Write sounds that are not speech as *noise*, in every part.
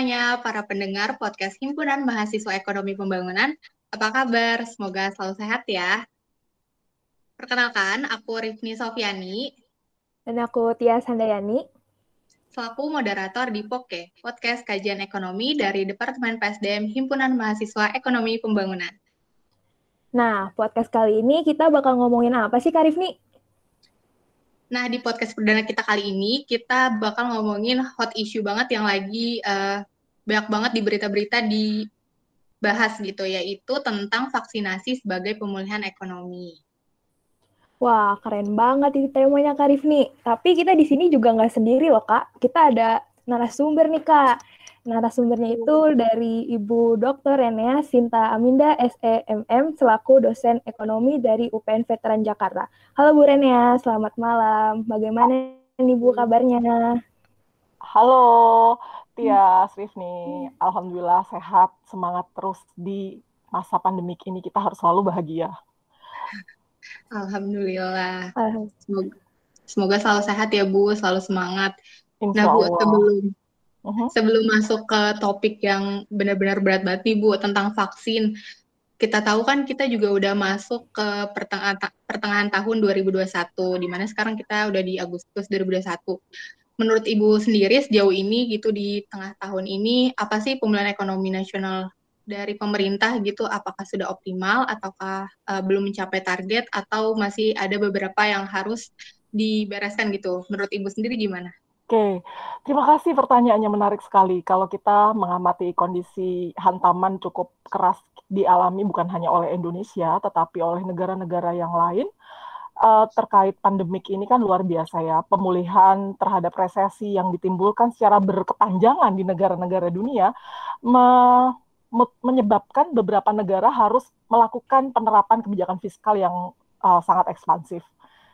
Semuanya, para pendengar podcast Himpunan Mahasiswa Ekonomi Pembangunan. Apa kabar? Semoga selalu sehat ya. Perkenalkan, aku Rifni Sofiani. Dan aku Tia Sandayani. Selaku moderator di POKE, Podcast Kajian Ekonomi dari Departemen PSDM Himpunan Mahasiswa Ekonomi Pembangunan. Nah, podcast kali ini kita bakal ngomongin apa sih, Kak Rifni? Nah, di podcast perdana kita kali ini, kita bakal ngomongin hot issue banget yang lagi uh, banyak banget di berita-berita dibahas gitu, yaitu tentang vaksinasi sebagai pemulihan ekonomi. Wah, keren banget itu temanya Kak Rifni. Tapi kita di sini juga nggak sendiri loh, Kak. Kita ada narasumber nih, Kak. Narasumbernya itu dari Ibu Dr. Renea Sinta Aminda SEMM selaku dosen ekonomi dari UPN Veteran Jakarta. Halo Bu Renea, selamat malam. Bagaimana nih Bu kabarnya? Halo Tia Srifni, Alhamdulillah sehat, semangat terus di masa pandemik ini kita harus selalu bahagia. *laughs* Alhamdulillah. Semoga, semoga selalu sehat ya Bu, selalu semangat. Insya nah Bu, sebelum Uh-huh. Sebelum masuk ke topik yang benar-benar berat banget nih Bu tentang vaksin, kita tahu kan kita juga udah masuk ke pertengahan, pertengahan tahun 2021, di mana sekarang kita udah di Agustus 2021. Menurut Ibu sendiri sejauh ini gitu di tengah tahun ini, apa sih pemulihan ekonomi nasional dari pemerintah gitu? Apakah sudah optimal ataukah uh, belum mencapai target atau masih ada beberapa yang harus dibereskan gitu? Menurut Ibu sendiri gimana? Oke, terima kasih pertanyaannya menarik sekali. Kalau kita mengamati kondisi hantaman cukup keras dialami bukan hanya oleh Indonesia, tetapi oleh negara-negara yang lain, uh, terkait pandemik ini kan luar biasa ya. Pemulihan terhadap resesi yang ditimbulkan secara berkepanjangan di negara-negara dunia me menyebabkan beberapa negara harus melakukan penerapan kebijakan fiskal yang uh, sangat ekspansif.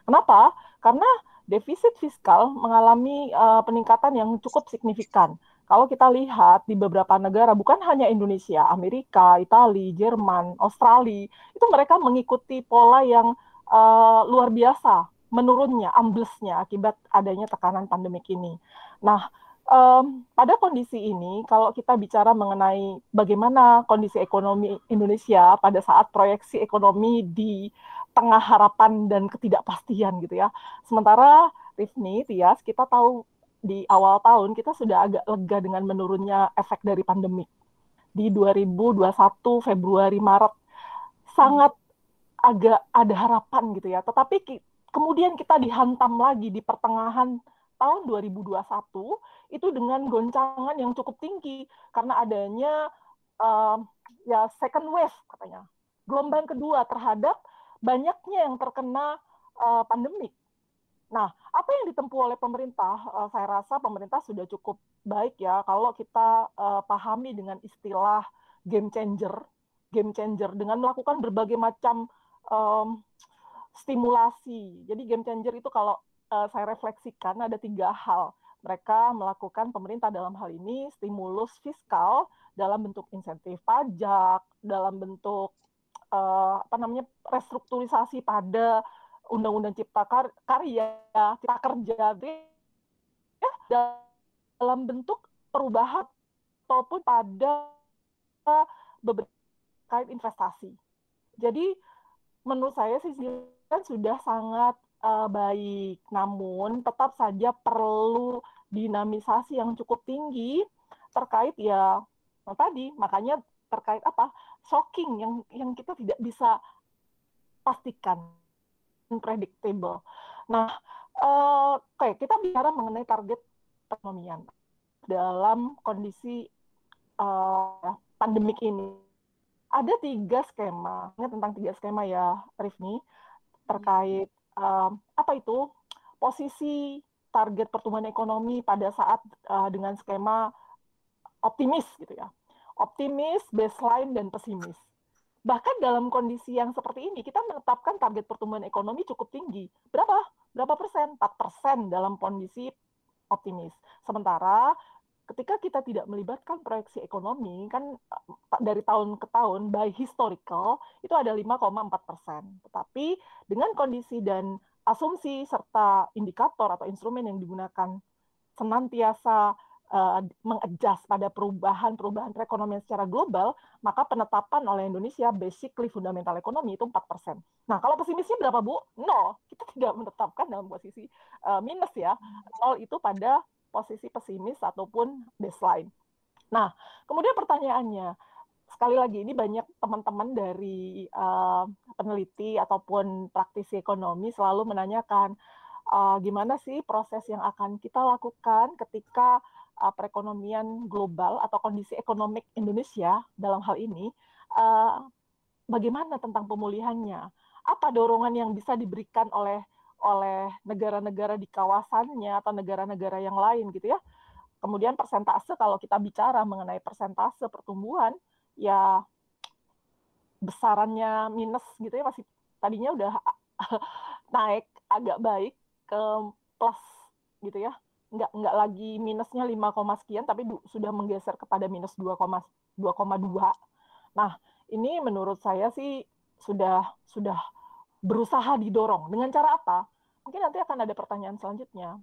Kenapa? Karena defisit fiskal mengalami uh, peningkatan yang cukup signifikan. Kalau kita lihat di beberapa negara, bukan hanya Indonesia, Amerika, Italia, Jerman, Australia, itu mereka mengikuti pola yang uh, luar biasa, menurunnya, amblesnya akibat adanya tekanan pandemik ini. Nah, um, pada kondisi ini, kalau kita bicara mengenai bagaimana kondisi ekonomi Indonesia pada saat proyeksi ekonomi di tengah harapan dan ketidakpastian gitu ya. Sementara Rifni, Tias, kita tahu di awal tahun kita sudah agak lega dengan menurunnya efek dari pandemi. Di 2021 Februari Maret sangat agak ada harapan gitu ya. Tetapi ki kemudian kita dihantam lagi di pertengahan tahun 2021 itu dengan goncangan yang cukup tinggi karena adanya uh, ya second wave katanya. Gelombang kedua terhadap banyaknya yang terkena uh, pandemik. Nah, apa yang ditempuh oleh pemerintah? Uh, saya rasa pemerintah sudah cukup baik ya kalau kita uh, pahami dengan istilah game changer, game changer dengan melakukan berbagai macam um, stimulasi. Jadi game changer itu kalau uh, saya refleksikan ada tiga hal. Mereka melakukan pemerintah dalam hal ini stimulus fiskal dalam bentuk insentif pajak, dalam bentuk uh, apa namanya restrukturisasi pada undang-undang cipta kar karya, cipta kerja, ya, dalam bentuk perubahan ataupun pada beberapa kait investasi. Jadi menurut saya sih kan sudah sangat uh, baik, namun tetap saja perlu dinamisasi yang cukup tinggi terkait ya tadi makanya terkait apa shocking yang yang kita tidak bisa pastikan predictable. Nah, uh, oke kita bicara mengenai target perekonomian dalam kondisi uh, pandemik ini. Ada tiga skema, ini tentang tiga skema ya, Rifni, terkait uh, apa itu posisi target pertumbuhan ekonomi pada saat uh, dengan skema optimis gitu ya optimis, baseline, dan pesimis. Bahkan dalam kondisi yang seperti ini, kita menetapkan target pertumbuhan ekonomi cukup tinggi. Berapa? Berapa persen? 4 persen dalam kondisi optimis. Sementara ketika kita tidak melibatkan proyeksi ekonomi, kan dari tahun ke tahun, by historical, itu ada 5,4 persen. Tetapi dengan kondisi dan asumsi serta indikator atau instrumen yang digunakan senantiasa uh, mengadjust pada perubahan-perubahan perekonomian secara global, maka penetapan oleh Indonesia basically fundamental ekonomi itu 4%. Nah, kalau pesimisnya berapa, Bu? Nol. Kita tidak menetapkan dalam posisi uh, minus ya. Nol itu pada posisi pesimis ataupun baseline. Nah, kemudian pertanyaannya, sekali lagi ini banyak teman-teman dari uh, peneliti ataupun praktisi ekonomi selalu menanyakan uh, gimana sih proses yang akan kita lakukan ketika uh, perekonomian global atau kondisi ekonomi Indonesia dalam hal ini, uh, bagaimana tentang pemulihannya? Apa dorongan yang bisa diberikan oleh oleh negara-negara di kawasannya atau negara-negara yang lain gitu ya? Kemudian persentase kalau kita bicara mengenai persentase pertumbuhan, ya besarannya minus gitu ya masih tadinya udah *laughs* naik agak baik ke plus gitu ya nggak nggak lagi minusnya 5, sekian tapi sudah menggeser kepada minus 2,2. Nah, ini menurut saya sih sudah sudah berusaha didorong. Dengan cara apa? Mungkin nanti akan ada pertanyaan selanjutnya.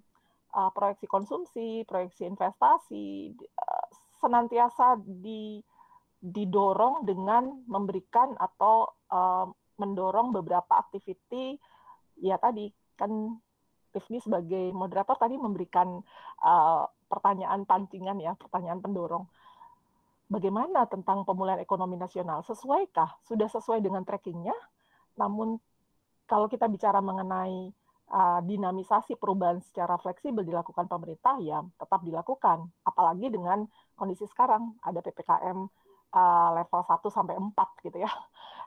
Uh, proyeksi konsumsi, proyeksi investasi uh, senantiasa di didorong dengan memberikan atau uh, mendorong beberapa aktiviti ya tadi kan Rifni sebagai moderator tadi memberikan uh, pertanyaan pancingan ya, pertanyaan pendorong. Bagaimana tentang pemulihan ekonomi nasional? Sesuaikah? Sudah sesuai dengan trackingnya? Namun kalau kita bicara mengenai uh, dinamisasi perubahan secara fleksibel dilakukan pemerintah, ya tetap dilakukan. Apalagi dengan kondisi sekarang ada ppkm uh, level 1 sampai 4 gitu ya.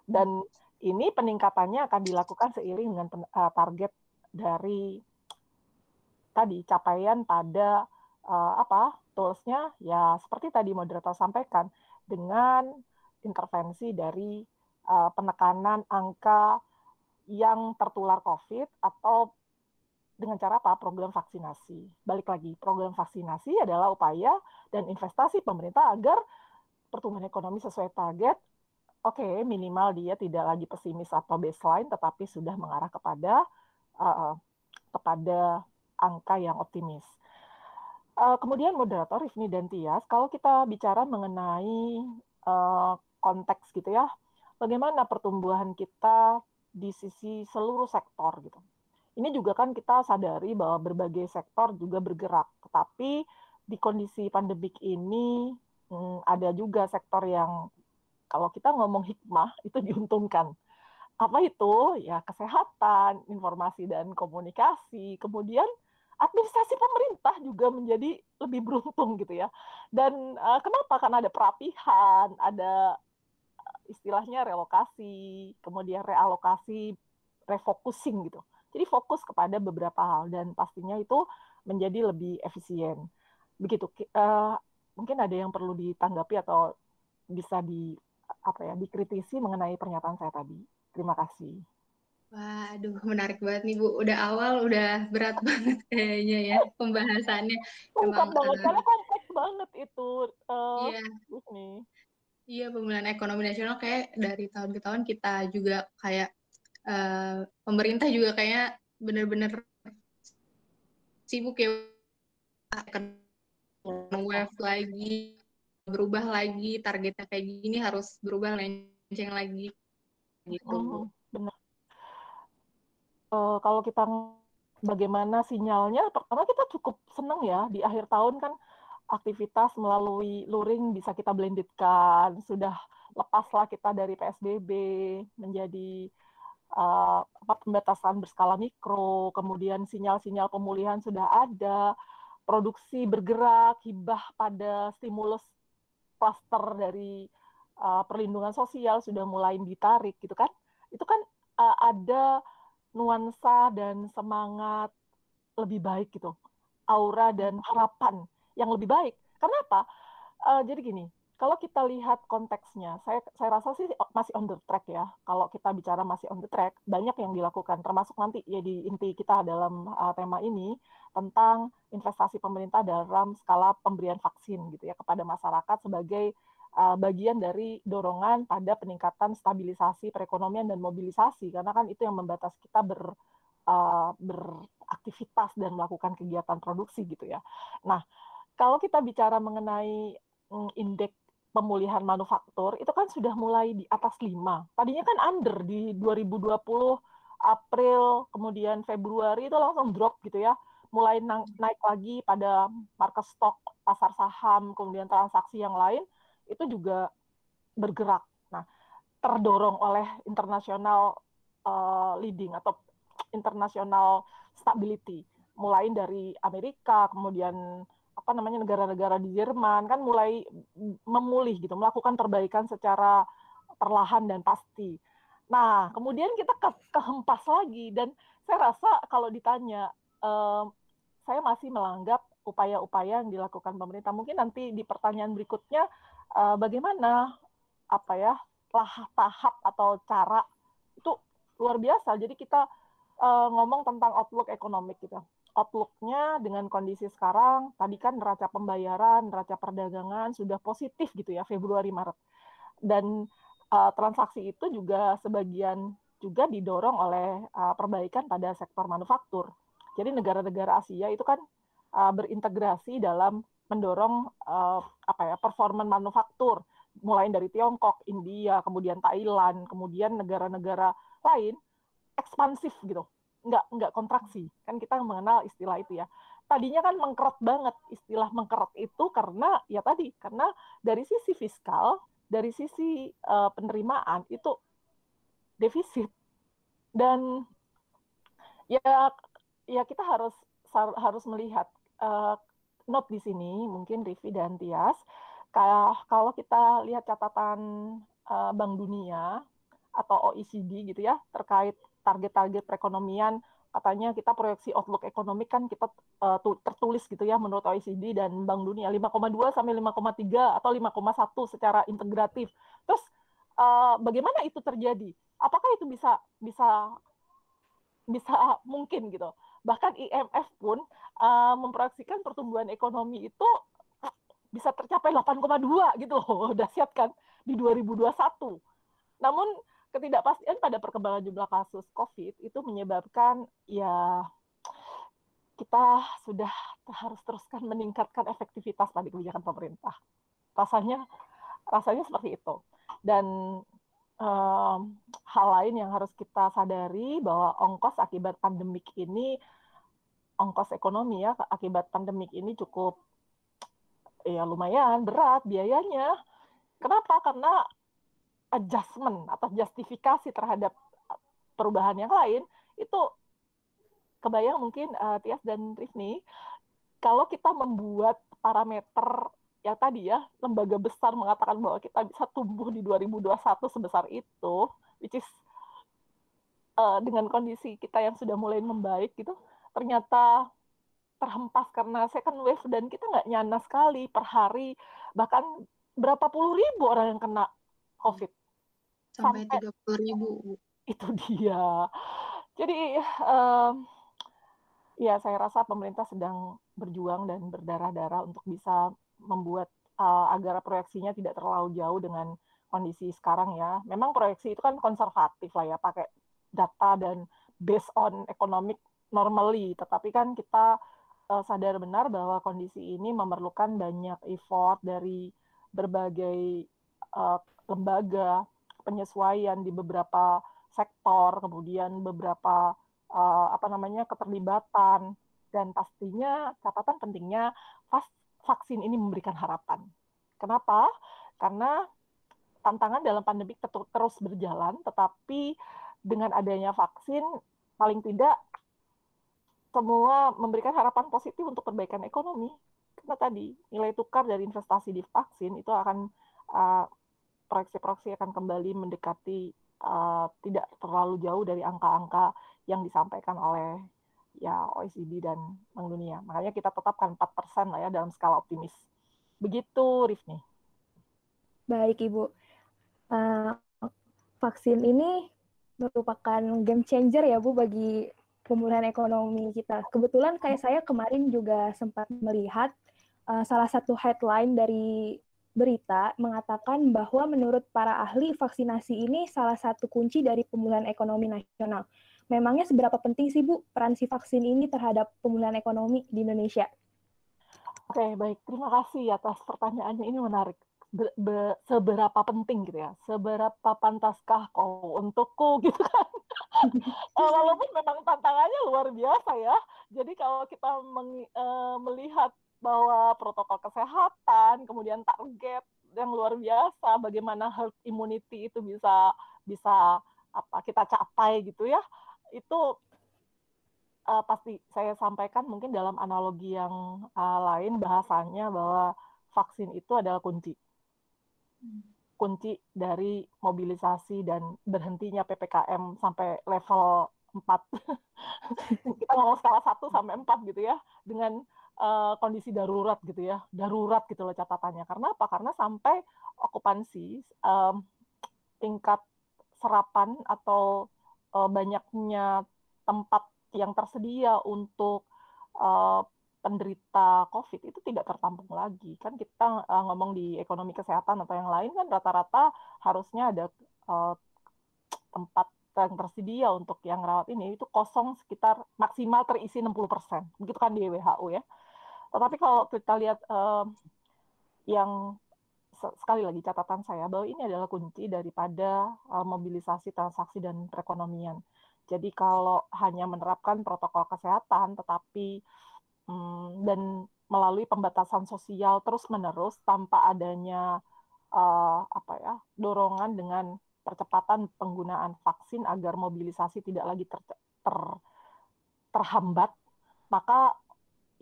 Dan ini peningkatannya akan dilakukan seiring dengan uh, target dari tadi capaian pada uh, apa toolsnya ya seperti tadi moderator sampaikan dengan intervensi dari uh, penekanan angka yang tertular COVID atau dengan cara apa? Program vaksinasi. Balik lagi, program vaksinasi adalah upaya dan investasi pemerintah agar pertumbuhan ekonomi sesuai target. Oke, okay, minimal dia tidak lagi pesimis atau baseline, tetapi sudah mengarah kepada uh, kepada angka yang optimis. Uh, kemudian moderator Rifni dan Tias, kalau kita bicara mengenai uh, konteks gitu ya, bagaimana pertumbuhan kita di sisi seluruh sektor gitu. Ini juga kan kita sadari bahwa berbagai sektor juga bergerak, tetapi di kondisi pandemik ini hmm, ada juga sektor yang kalau kita ngomong hikmah *laughs* itu diuntungkan. Apa itu? Ya kesehatan, informasi dan komunikasi, kemudian administrasi pemerintah juga menjadi lebih beruntung gitu ya. Dan uh, kenapa? Karena ada perapihan, ada istilahnya relokasi, kemudian realokasi, refocusing gitu. Jadi fokus kepada beberapa hal dan pastinya itu menjadi lebih efisien. Begitu. Uh, mungkin ada yang perlu ditanggapi atau bisa di apa ya dikritisi mengenai pernyataan saya tadi. Terima kasih. Waduh, menarik banget nih Bu. Udah awal udah berat *laughs* banget kayaknya ya pembahasannya. Kompleks banget, uh, karena kompleks banget itu. Uh, iya. Nih. Iya, pemulihan ekonomi nasional kayak dari tahun ke tahun kita juga kayak uh, pemerintah juga kayak bener-bener sibuk ya. Akan wave lagi berubah lagi targetnya kayak gini harus berubah lenceng lagi. Gitu. Oh, uh, kalau kita bagaimana sinyalnya, pertama kita cukup senang ya di akhir tahun kan aktivitas melalui luring bisa kita blendedkan, sudah lepaslah kita dari PSBB menjadi uh, pembatasan berskala mikro, kemudian sinyal-sinyal pemulihan sudah ada, produksi bergerak, hibah pada stimulus cluster dari uh, perlindungan sosial sudah mulai ditarik gitu kan. Itu kan uh, ada nuansa dan semangat lebih baik gitu, aura dan harapan yang lebih baik. Karena apa? Uh, jadi gini, kalau kita lihat konteksnya, saya saya rasa sih masih on the track ya. Kalau kita bicara masih on the track, banyak yang dilakukan, termasuk nanti ya di inti kita dalam uh, tema ini tentang investasi pemerintah dalam skala pemberian vaksin gitu ya kepada masyarakat sebagai uh, bagian dari dorongan pada peningkatan stabilisasi perekonomian dan mobilisasi karena kan itu yang membatas kita ber uh, beraktivitas dan melakukan kegiatan produksi gitu ya. Nah, kalau kita bicara mengenai mm, indeks pemulihan manufaktur itu kan sudah mulai di atas 5. Tadinya kan under di 2020 April, kemudian Februari itu langsung drop gitu ya. Mulai na naik lagi pada market stock, pasar saham, kemudian transaksi yang lain itu juga bergerak. Nah, terdorong oleh internasional uh, leading atau international stability mulai dari Amerika kemudian apa namanya negara-negara di Jerman kan mulai memulih gitu, melakukan perbaikan secara perlahan dan pasti. Nah, kemudian kita ke kehempas lagi dan saya rasa kalau ditanya eh, saya masih melanggap upaya-upaya yang dilakukan pemerintah. Mungkin nanti di pertanyaan berikutnya eh, bagaimana apa ya lah tahap atau cara itu luar biasa. Jadi kita eh, ngomong tentang outlook ekonomi gitu outlook-nya dengan kondisi sekarang, tadi kan neraca pembayaran, neraca perdagangan sudah positif gitu ya Februari Maret. Dan uh, transaksi itu juga sebagian juga didorong oleh uh, perbaikan pada sektor manufaktur. Jadi negara-negara Asia itu kan uh, berintegrasi dalam mendorong uh, apa ya performan manufaktur mulai dari Tiongkok, India, kemudian Thailand, kemudian negara-negara lain ekspansif gitu nggak nggak kontraksi. Kan kita mengenal istilah itu ya. Tadinya kan mengkerot banget istilah mengkerot itu karena ya tadi karena dari sisi fiskal dari sisi uh, penerimaan itu defisit. Dan ya ya kita harus harus melihat uh, note di sini mungkin Rivi dan Tias. Kalau kita lihat catatan uh, Bank Dunia atau OECD gitu ya terkait target-target perekonomian katanya kita proyeksi outlook ekonomi kan kita uh, tertulis gitu ya menurut OECD dan Bank Dunia 5,2 sampai 5,3 atau 5,1 secara integratif. Terus uh, bagaimana itu terjadi? Apakah itu bisa bisa bisa mungkin gitu? Bahkan IMF pun uh, memproyeksikan pertumbuhan ekonomi itu bisa tercapai 8,2 gitu loh. *laughs* Dahsyat kan di 2021. Namun ketidakpastian pada perkembangan jumlah kasus COVID itu menyebabkan ya kita sudah harus teruskan meningkatkan efektivitas tadi kebijakan pemerintah. Rasanya rasanya seperti itu. Dan um, hal lain yang harus kita sadari bahwa ongkos akibat pandemik ini ongkos ekonomi ya akibat pandemik ini cukup ya lumayan berat biayanya. Kenapa? Karena adjustment atau justifikasi terhadap perubahan yang lain itu kebayang mungkin uh, Tias dan Rifni kalau kita membuat parameter yang tadi ya lembaga besar mengatakan bahwa kita bisa tumbuh di 2021 sebesar itu which is uh, dengan kondisi kita yang sudah mulai membaik gitu ternyata terhempas karena second wave dan kita nggak nyana sekali per hari. Bahkan berapa puluh ribu orang yang kena COVID sampai tiga puluh ribu. Itu dia. Jadi um, ya saya rasa pemerintah sedang berjuang dan berdarah-darah untuk bisa membuat uh, agar proyeksinya tidak terlalu jauh dengan kondisi sekarang ya. Memang proyeksi itu kan konservatif lah ya pakai data dan based on economic normally. Tetapi kan kita uh, sadar benar bahwa kondisi ini memerlukan banyak effort dari berbagai uh, lembaga penyesuaian di beberapa sektor, kemudian beberapa uh, apa namanya keterlibatan dan pastinya catatan pentingnya vaksin ini memberikan harapan. Kenapa? Karena tantangan dalam pandemi terus berjalan, tetapi dengan adanya vaksin paling tidak semua memberikan harapan positif untuk perbaikan ekonomi. Karena tadi nilai tukar dari investasi di vaksin itu akan uh, proyeksi-proyeksi akan kembali mendekati uh, tidak terlalu jauh dari angka-angka yang disampaikan oleh ya OECD dan Bank Dunia. Makanya kita tetapkan 4% lah ya dalam skala optimis. Begitu, Rifni. Baik, Ibu. Uh, vaksin ini merupakan game changer ya, Bu, bagi pemulihan ekonomi kita. Kebetulan kayak saya kemarin juga sempat melihat uh, salah satu headline dari berita mengatakan bahwa menurut para ahli vaksinasi ini salah satu kunci dari pemulihan ekonomi nasional. Memangnya seberapa penting sih Bu peran si vaksin ini terhadap pemulihan ekonomi di Indonesia? Oke, baik. Terima kasih atas pertanyaannya. Ini menarik. Be, be, seberapa penting gitu ya? Seberapa pantaskah kau untukku *laughs* gitu kan? uh, walaupun memang tantangannya luar biasa ya. Jadi kalau kita meng, uh, melihat bahwa protokol kesehatan, kemudian target yang luar biasa, bagaimana herd immunity itu bisa bisa apa kita capai gitu ya, itu uh, pasti saya sampaikan mungkin dalam analogi yang uh, lain bahasanya bahwa vaksin itu adalah kunci. Kunci dari mobilisasi dan berhentinya PPKM sampai level 4. *laughs* Kita ngomong skala 1 sampai 4 gitu ya dengan uh, kondisi darurat gitu ya. Darurat gitu loh catatannya. Karena apa? Karena sampai okupansi um, tingkat serapan atau uh, banyaknya tempat yang tersedia untuk uh, penderita COVID itu tidak tertampung lagi. Kan kita uh, ngomong di ekonomi kesehatan atau yang lain kan rata-rata harusnya ada uh, tempat yang tersedia untuk yang rawat ini itu kosong sekitar maksimal terisi 60%. Begitu kan di WHO ya. Tetapi kalau kita lihat uh, yang sekali lagi catatan saya bahwa ini adalah kunci daripada uh, mobilisasi transaksi dan perekonomian. Jadi kalau hanya menerapkan protokol kesehatan, tetapi hmm, dan melalui pembatasan sosial terus-menerus tanpa adanya uh, apa ya dorongan dengan percepatan penggunaan vaksin agar mobilisasi tidak lagi ter, ter, terhambat, maka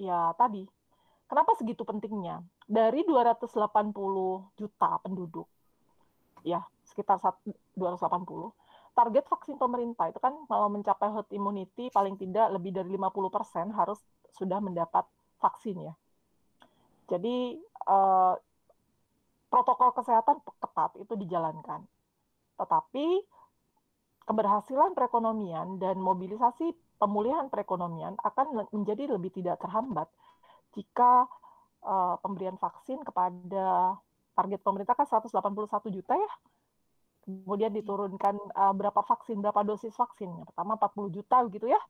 ya tadi kenapa segitu pentingnya dari 280 juta penduduk ya sekitar 280 target vaksin pemerintah itu kan kalau mencapai herd immunity paling tidak lebih dari 50% harus sudah mendapat vaksin ya. Jadi uh, protokol kesehatan ketat itu dijalankan. Tetapi keberhasilan perekonomian dan mobilisasi pemulihan perekonomian akan menjadi lebih tidak terhambat jika uh, pemberian vaksin kepada target pemerintah kan 181 juta ya kemudian diturunkan uh, berapa vaksin, berapa dosis vaksin. Yang pertama 40 juta gitu ya.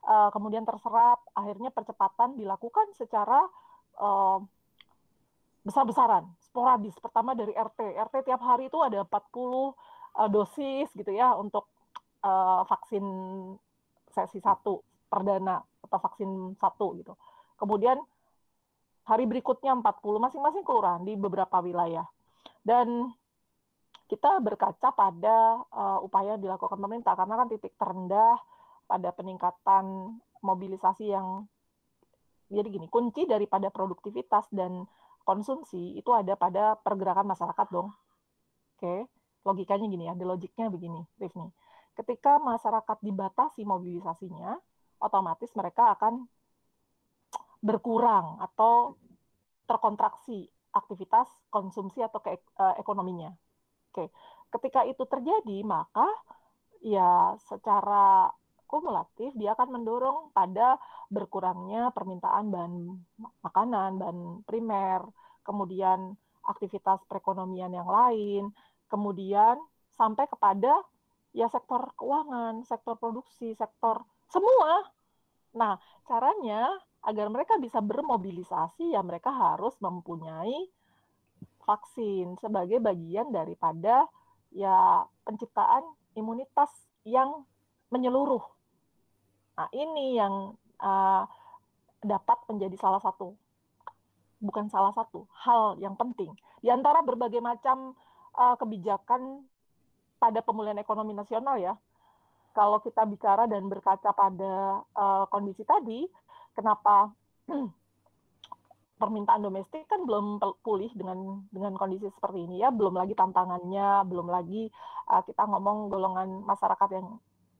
Uh, kemudian terserap, akhirnya percepatan dilakukan secara uh, besar-besaran, sporadis. Pertama dari RT. RT tiap hari itu ada 40 uh, dosis gitu ya untuk uh, vaksin sesi satu perdana atau vaksin satu gitu. Kemudian hari berikutnya 40 masing-masing kelurahan di beberapa wilayah. Dan kita berkaca pada uh, upaya yang dilakukan pemerintah karena kan titik terendah pada peningkatan mobilisasi yang jadi gini kunci daripada produktivitas dan konsumsi itu ada pada pergerakan masyarakat dong oke okay? logikanya gini ya ada logiknya begini Rifni ketika masyarakat dibatasi mobilisasinya otomatis mereka akan berkurang atau terkontraksi aktivitas konsumsi atau ke, uh, ekonominya Oke, ketika itu terjadi maka ya secara kumulatif dia akan mendorong pada berkurangnya permintaan bahan makanan, bahan primer, kemudian aktivitas perekonomian yang lain, kemudian sampai kepada ya sektor keuangan, sektor produksi, sektor semua. Nah, caranya agar mereka bisa bermobilisasi ya mereka harus mempunyai vaksin sebagai bagian daripada ya penciptaan imunitas yang menyeluruh. Nah, ini yang uh, dapat menjadi salah satu bukan salah satu hal yang penting di antara berbagai macam uh, kebijakan pada pemulihan ekonomi nasional ya. Kalau kita bicara dan berkaca pada uh, kondisi tadi, kenapa *clears throat* permintaan domestik kan belum pulih dengan dengan kondisi seperti ini ya. Belum lagi tantangannya belum lagi uh, kita ngomong golongan masyarakat yang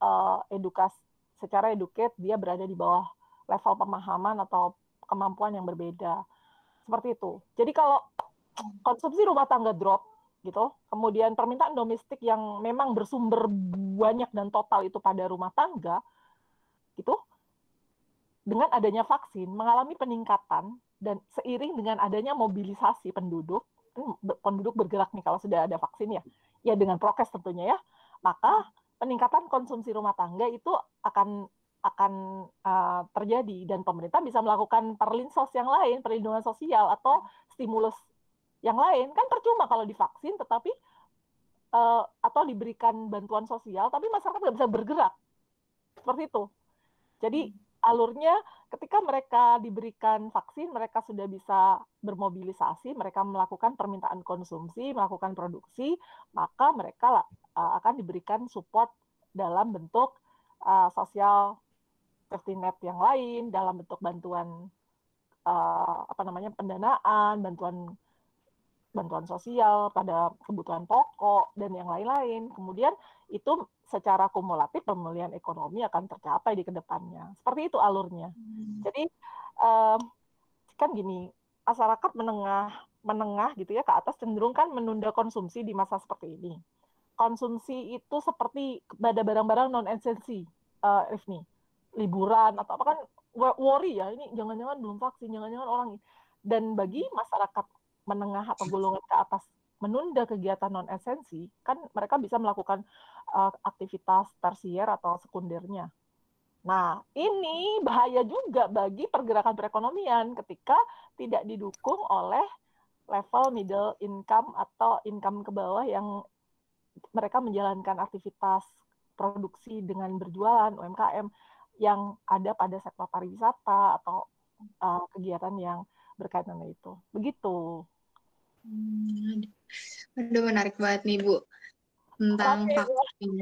uh, edukas secara eduket dia berada di bawah level pemahaman atau kemampuan yang berbeda. Seperti itu. Jadi kalau *clears throat* konsumsi rumah tangga drop gitu kemudian permintaan domestik yang memang bersumber banyak dan total itu pada rumah tangga gitu dengan adanya vaksin mengalami peningkatan dan seiring dengan adanya mobilisasi penduduk, penduduk bergerak nih kalau sudah ada vaksin ya, ya dengan prokes tentunya ya, maka peningkatan konsumsi rumah tangga itu akan akan uh, terjadi dan pemerintah bisa melakukan perlinsos yang lain, perlindungan sosial atau stimulus yang lain. Kan percuma kalau divaksin tetapi uh, atau diberikan bantuan sosial tapi masyarakat nggak bisa bergerak. Seperti itu. Jadi alurnya ketika mereka diberikan vaksin mereka sudah bisa bermobilisasi, mereka melakukan permintaan konsumsi, melakukan produksi, maka mereka uh, akan diberikan support dalam bentuk uh, sosial safety net yang lain dalam bentuk bantuan uh, apa namanya pendanaan, bantuan bantuan sosial pada kebutuhan pokok dan yang lain-lain. Kemudian itu secara kumulatif pemulihan ekonomi akan tercapai di ke depannya. Seperti itu alurnya. Hmm. Jadi kan gini, masyarakat menengah menengah gitu ya ke atas cenderung kan menunda konsumsi di masa seperti ini. Konsumsi itu seperti pada barang-barang non esensi, uh, Rifni liburan atau apa kan worry ya ini jangan-jangan belum vaksin jangan-jangan orang dan bagi masyarakat menengah atau golongan ke atas menunda kegiatan non esensi kan mereka bisa melakukan uh, aktivitas tersier atau sekundernya. Nah, ini bahaya juga bagi pergerakan perekonomian ketika tidak didukung oleh level middle income atau income ke bawah yang mereka menjalankan aktivitas produksi dengan berjualan UMKM yang ada pada sektor pariwisata atau uh, kegiatan yang berkaitan dengan itu. Begitu. Hmm, aduh, menarik banget nih Bu tentang okay, vaksin.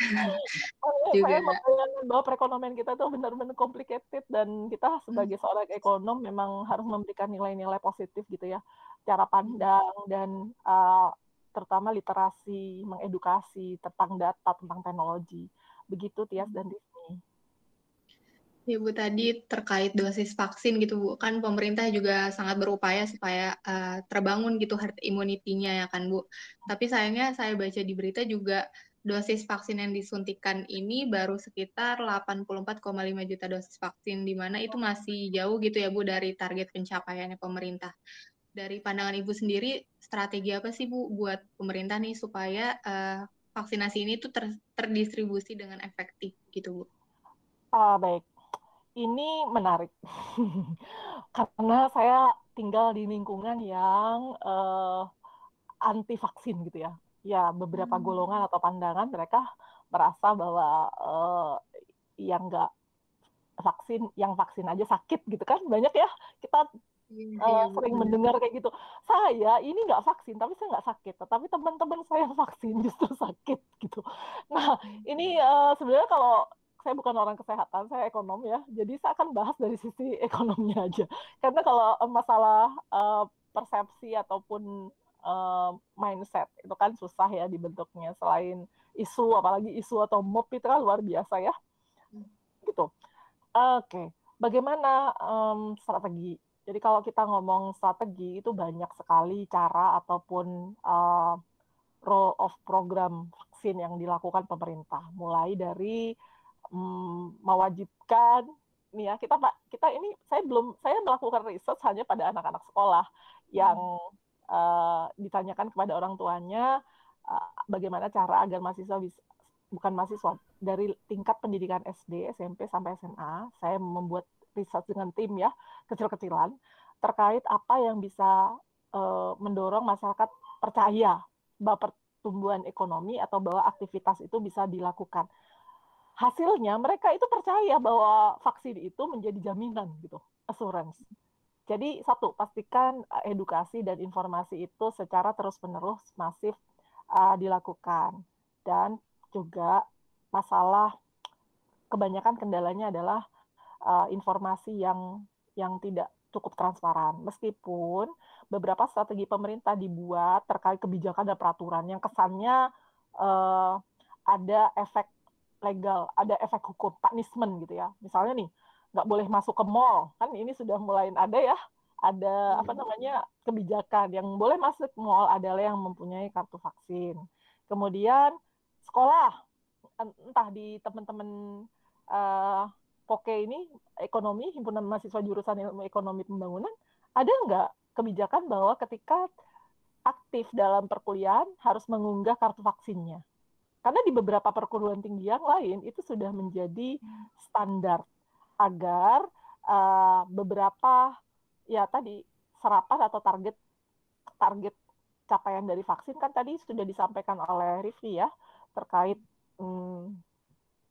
*laughs* juga. Saya membayangkan bahwa perekonomian kita tuh benar-benar complicated dan kita sebagai hmm. seorang ekonom memang harus memberikan nilai-nilai positif gitu ya, cara pandang dan uh, terutama literasi, mengedukasi tentang data, tentang teknologi. Begitu Tias dan Disney. Ya Bu, tadi terkait dosis vaksin gitu Bu, kan pemerintah juga sangat berupaya supaya uh, terbangun gitu herd immunity-nya ya kan Bu. Tapi sayangnya saya baca di berita juga dosis vaksin yang disuntikan ini baru sekitar 84,5 juta dosis vaksin, di mana itu masih jauh gitu ya Bu dari target pencapaiannya pemerintah. Dari pandangan Ibu sendiri, strategi apa sih Bu buat pemerintah nih supaya uh, vaksinasi ini tuh ter terdistribusi dengan efektif gitu Bu? Uh, baik, ini menarik *laughs* karena saya tinggal di lingkungan yang uh, anti vaksin gitu ya. Ya beberapa hmm. golongan atau pandangan mereka merasa bahwa uh, yang enggak vaksin, yang vaksin aja sakit gitu kan banyak ya kita uh, sering mendengar kayak gitu. Saya ini nggak vaksin, tapi saya nggak sakit. Tetapi teman-teman saya *laughs* vaksin justru sakit gitu. Nah ini uh, sebenarnya kalau saya bukan orang kesehatan, saya ekonom ya. Jadi saya akan bahas dari sisi *laughs* ekonominya aja. Karena kalau eh, masalah uh, persepsi ataupun uh, mindset itu kan susah ya dibentuknya. Selain isu, apalagi isu atau mob itu kan luar biasa ya. Gitu. Oke, okay. bagaimana um, strategi? Jadi kalau kita ngomong strategi itu banyak sekali cara ataupun uh, role of program vaksin yang dilakukan pemerintah. Mulai dari mm, mewajibkan. Nih ya kita pak kita ini saya belum saya melakukan research hanya pada anak-anak sekolah yang uh, ditanyakan kepada orang tuanya uh, bagaimana cara agar mahasiswa bisa bukan mahasiswa dari tingkat pendidikan SD SMP sampai SMA saya membuat research dengan tim ya kecil-kecilan terkait apa yang bisa uh, mendorong masyarakat percaya bahwa pertumbuhan ekonomi atau bahwa aktivitas itu bisa dilakukan hasilnya mereka itu percaya bahwa vaksin itu menjadi jaminan gitu, assurance. Jadi satu, pastikan eh, edukasi dan informasi itu secara terus-menerus masif uh, dilakukan. Dan juga masalah kebanyakan kendalanya adalah uh, informasi yang yang tidak cukup transparan. Meskipun beberapa strategi pemerintah dibuat terkait kebijakan dan peraturan yang kesannya uh, ada efek legal, ada efek hukum, punishment gitu ya. Misalnya nih, nggak boleh masuk ke mall, kan ini sudah mulai ada ya, ada apa namanya kebijakan yang boleh masuk mall adalah yang mempunyai kartu vaksin. Kemudian sekolah, entah di teman-teman uh, Poke ini ekonomi, himpunan mahasiswa jurusan ilmu ekonomi pembangunan, ada nggak kebijakan bahwa ketika aktif dalam perkuliahan harus mengunggah kartu vaksinnya? Karena di beberapa perguruan tinggi yang lain itu sudah menjadi standar agar uh, beberapa ya tadi serapan atau target target capaian dari vaksin kan tadi sudah disampaikan oleh Rifki ya terkait hmm,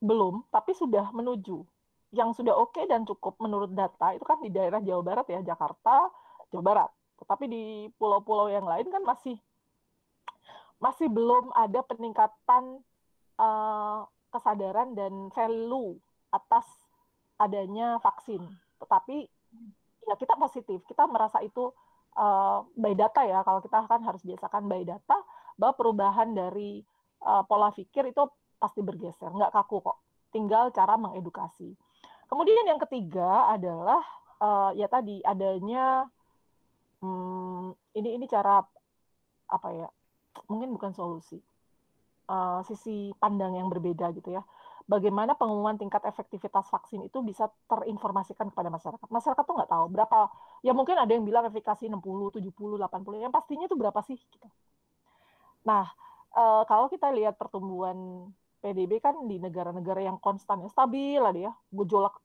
belum tapi sudah menuju. Yang sudah oke okay dan cukup menurut data itu kan di daerah Jawa Barat ya Jakarta Jawa Barat. Tetapi di pulau-pulau yang lain kan masih masih belum ada peningkatan uh, kesadaran dan value atas adanya vaksin. Tetapi ya kita positif, kita merasa itu uh, by data ya. Kalau kita kan harus biasakan by data bahwa perubahan dari uh, pola pikir itu pasti bergeser, nggak kaku kok. Tinggal cara mengedukasi. Kemudian yang ketiga adalah uh, ya tadi adanya hmm, ini ini cara apa ya mungkin bukan solusi, uh, sisi pandang yang berbeda gitu ya. Bagaimana pengumuman tingkat efektivitas vaksin itu bisa terinformasikan kepada masyarakat. Masyarakat tuh nggak tahu berapa, ya mungkin ada yang bilang efikasi 60, 70, 80, yang pastinya itu berapa sih gitu. Nah, uh, kalau kita lihat pertumbuhan PDB kan di negara-negara yang konstan stabil ada ya, gejolak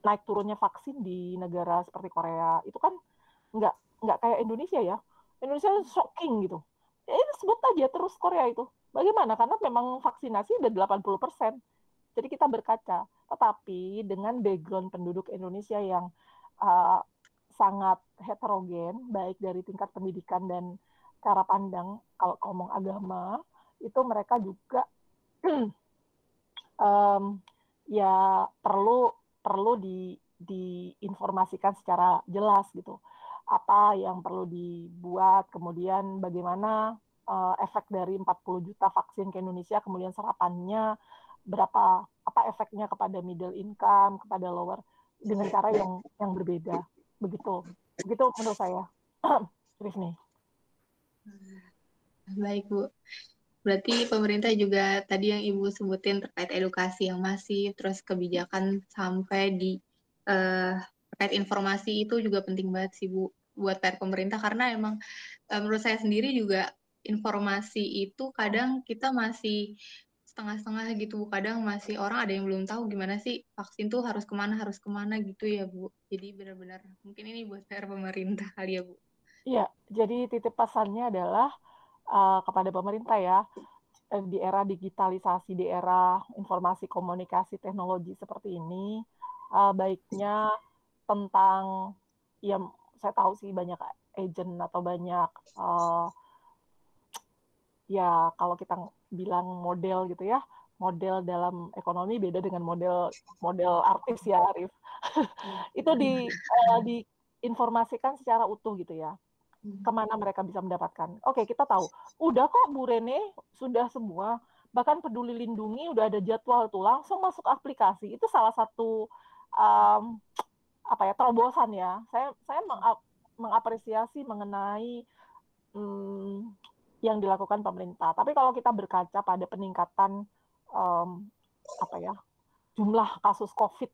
naik turunnya vaksin di negara seperti Korea itu kan nggak nggak kayak Indonesia ya. Indonesia shocking gitu ya ini sebut aja terus Korea itu. Bagaimana? Karena memang vaksinasi udah 80%. Jadi kita berkaca. Tetapi dengan background penduduk Indonesia yang uh, sangat heterogen, baik dari tingkat pendidikan dan cara pandang, kalau ngomong agama, itu mereka juga *clears throat* um, ya perlu perlu di diinformasikan secara jelas gitu apa yang perlu dibuat, kemudian bagaimana uh, efek dari 40 juta vaksin ke Indonesia, kemudian serapannya berapa, apa efeknya kepada middle income, kepada lower dengan cara yang yang berbeda. Begitu. Begitu menurut saya. *clears throat* Rifni. Baik, Bu. Berarti pemerintah juga tadi yang Ibu sebutin terkait edukasi yang masih terus kebijakan sampai di uh, terkait informasi itu juga penting banget sih Bu buat PR pemerintah karena emang uh, menurut saya sendiri juga informasi itu kadang kita masih setengah-setengah gitu Bu. Kadang masih orang ada yang belum tahu gimana sih vaksin tuh harus ke mana, harus ke mana gitu ya Bu. Jadi benar-benar mungkin ini buat PR pemerintah kali ya Bu. Iya, jadi titip pesannya adalah uh, kepada pemerintah ya eh, di era digitalisasi, di era informasi komunikasi teknologi seperti ini, baiknya tentang ya saya tahu sih banyak agent atau banyak uh, ya kalau kita bilang model gitu ya model dalam ekonomi beda dengan model model artis ya Arif. *laughs* Itu di uh, diinformasikan secara utuh gitu ya hmm. ke mana mereka bisa mendapatkan. Oke kita tahu. Udah kok Bu Rene sudah semua. Bahkan peduli lindungi udah ada jadwal tuh langsung masuk aplikasi. Itu salah satu um, apa ya terobosan ya. Saya saya mengapresiasi mengenai hmm, yang dilakukan pemerintah. Tapi kalau kita berkaca pada peningkatan um, apa ya jumlah kasus COVID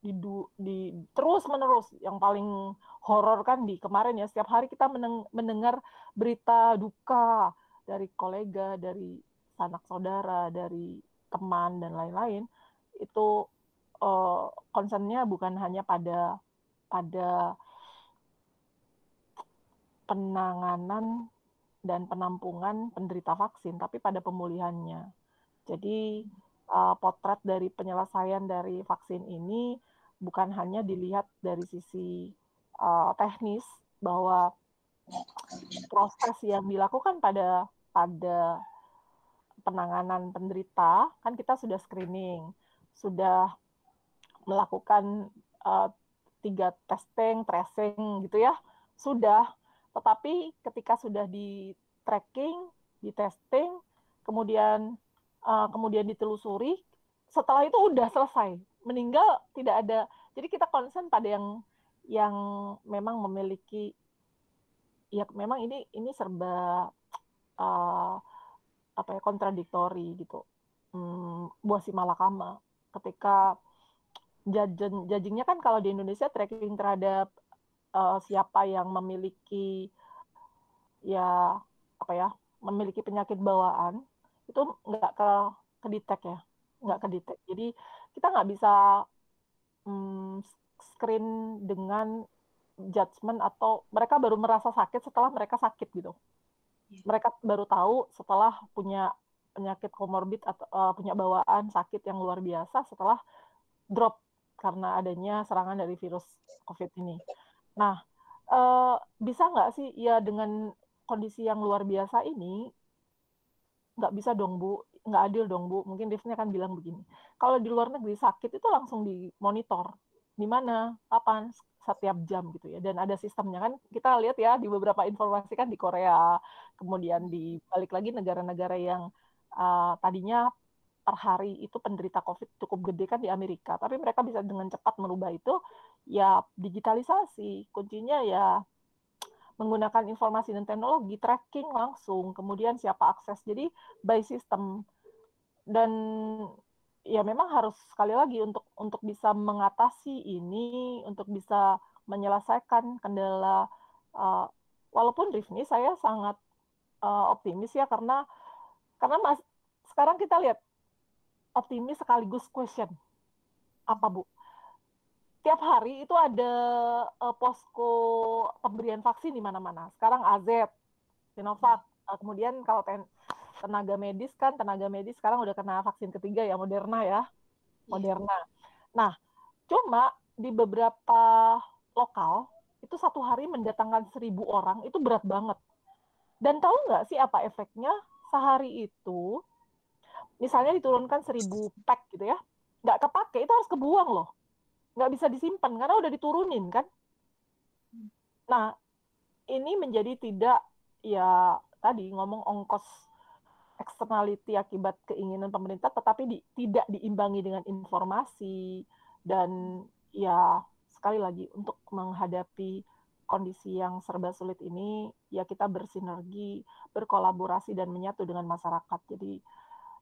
di, di terus menerus yang paling horor kan di kemarin ya setiap hari kita meneng, mendengar berita duka dari kolega dari sanak saudara dari teman dan lain-lain itu uh, concernnya bukan hanya pada pada penanganan dan penampungan penderita vaksin, tapi pada pemulihannya. Jadi uh, potret dari penyelesaian dari vaksin ini bukan hanya dilihat dari sisi uh, teknis bahwa proses yang dilakukan pada pada penanganan penderita kan kita sudah screening, sudah melakukan uh, tiga testing, tracing gitu ya, sudah. Tetapi ketika sudah di tracking, di testing, kemudian uh, kemudian ditelusuri, setelah itu udah selesai. Meninggal tidak ada. Jadi kita concern pada yang yang memang memiliki ya memang ini ini serba uh, apa ya kontradiktori gitu. Hmm, buah si malakama ketika judging judgingnya kan kalau di Indonesia tracking terhadap uh, siapa yang memiliki ya apa ya memiliki penyakit bawaan itu nggak ke kedetek ya, nggak kedetek. Jadi kita nggak bisa um, screen dengan judgement atau mereka baru merasa sakit setelah mereka sakit gitu. Iya. Mereka baru tahu setelah punya penyakit komorbid atau uh, punya bawaan sakit yang luar biasa setelah drop karena adanya serangan dari virus COVID ini. Nah, uh, bisa nggak sih ya dengan kondisi yang luar biasa ini nggak bisa dong bu, nggak adil dong bu. Mungkin Devnya akan bilang begini, kalau di luar negeri sakit itu langsung dimonitor, di mana, kapan, setiap jam gitu ya. Dan ada sistemnya kan, kita lihat ya di beberapa informasi kan di Korea, kemudian di balik lagi negara-negara yang uh, tadinya per hari itu penderita COVID cukup gede kan di Amerika, tapi mereka bisa dengan cepat merubah itu, ya digitalisasi. Kuncinya ya menggunakan informasi dan teknologi, tracking langsung, kemudian siapa akses. Jadi by system. Dan ya memang harus sekali lagi untuk untuk bisa mengatasi ini, untuk bisa menyelesaikan kendala uh, walaupun Rifni saya sangat uh, optimis ya karena karena mas sekarang kita lihat optimis sekaligus question apa bu tiap hari itu ada uh, posko pemberian vaksin di mana-mana sekarang AZ Sinovac uh, kemudian kalau ten tenaga medis kan tenaga medis sekarang udah kena vaksin ketiga ya Moderna ya iya. Moderna. Nah cuma di beberapa lokal itu satu hari mendatangkan seribu orang itu berat banget. Dan tahu nggak sih apa efeknya sehari itu misalnya diturunkan seribu pack gitu ya nggak kepake itu harus kebuang loh. Nggak bisa disimpan karena udah diturunin kan? Nah ini menjadi tidak ya tadi ngomong ongkos externality akibat keinginan pemerintah tetapi di, tidak diimbangi dengan informasi. Dan ya sekali lagi untuk menghadapi kondisi yang serba sulit ini ya kita bersinergi, berkolaborasi dan menyatu dengan masyarakat. Jadi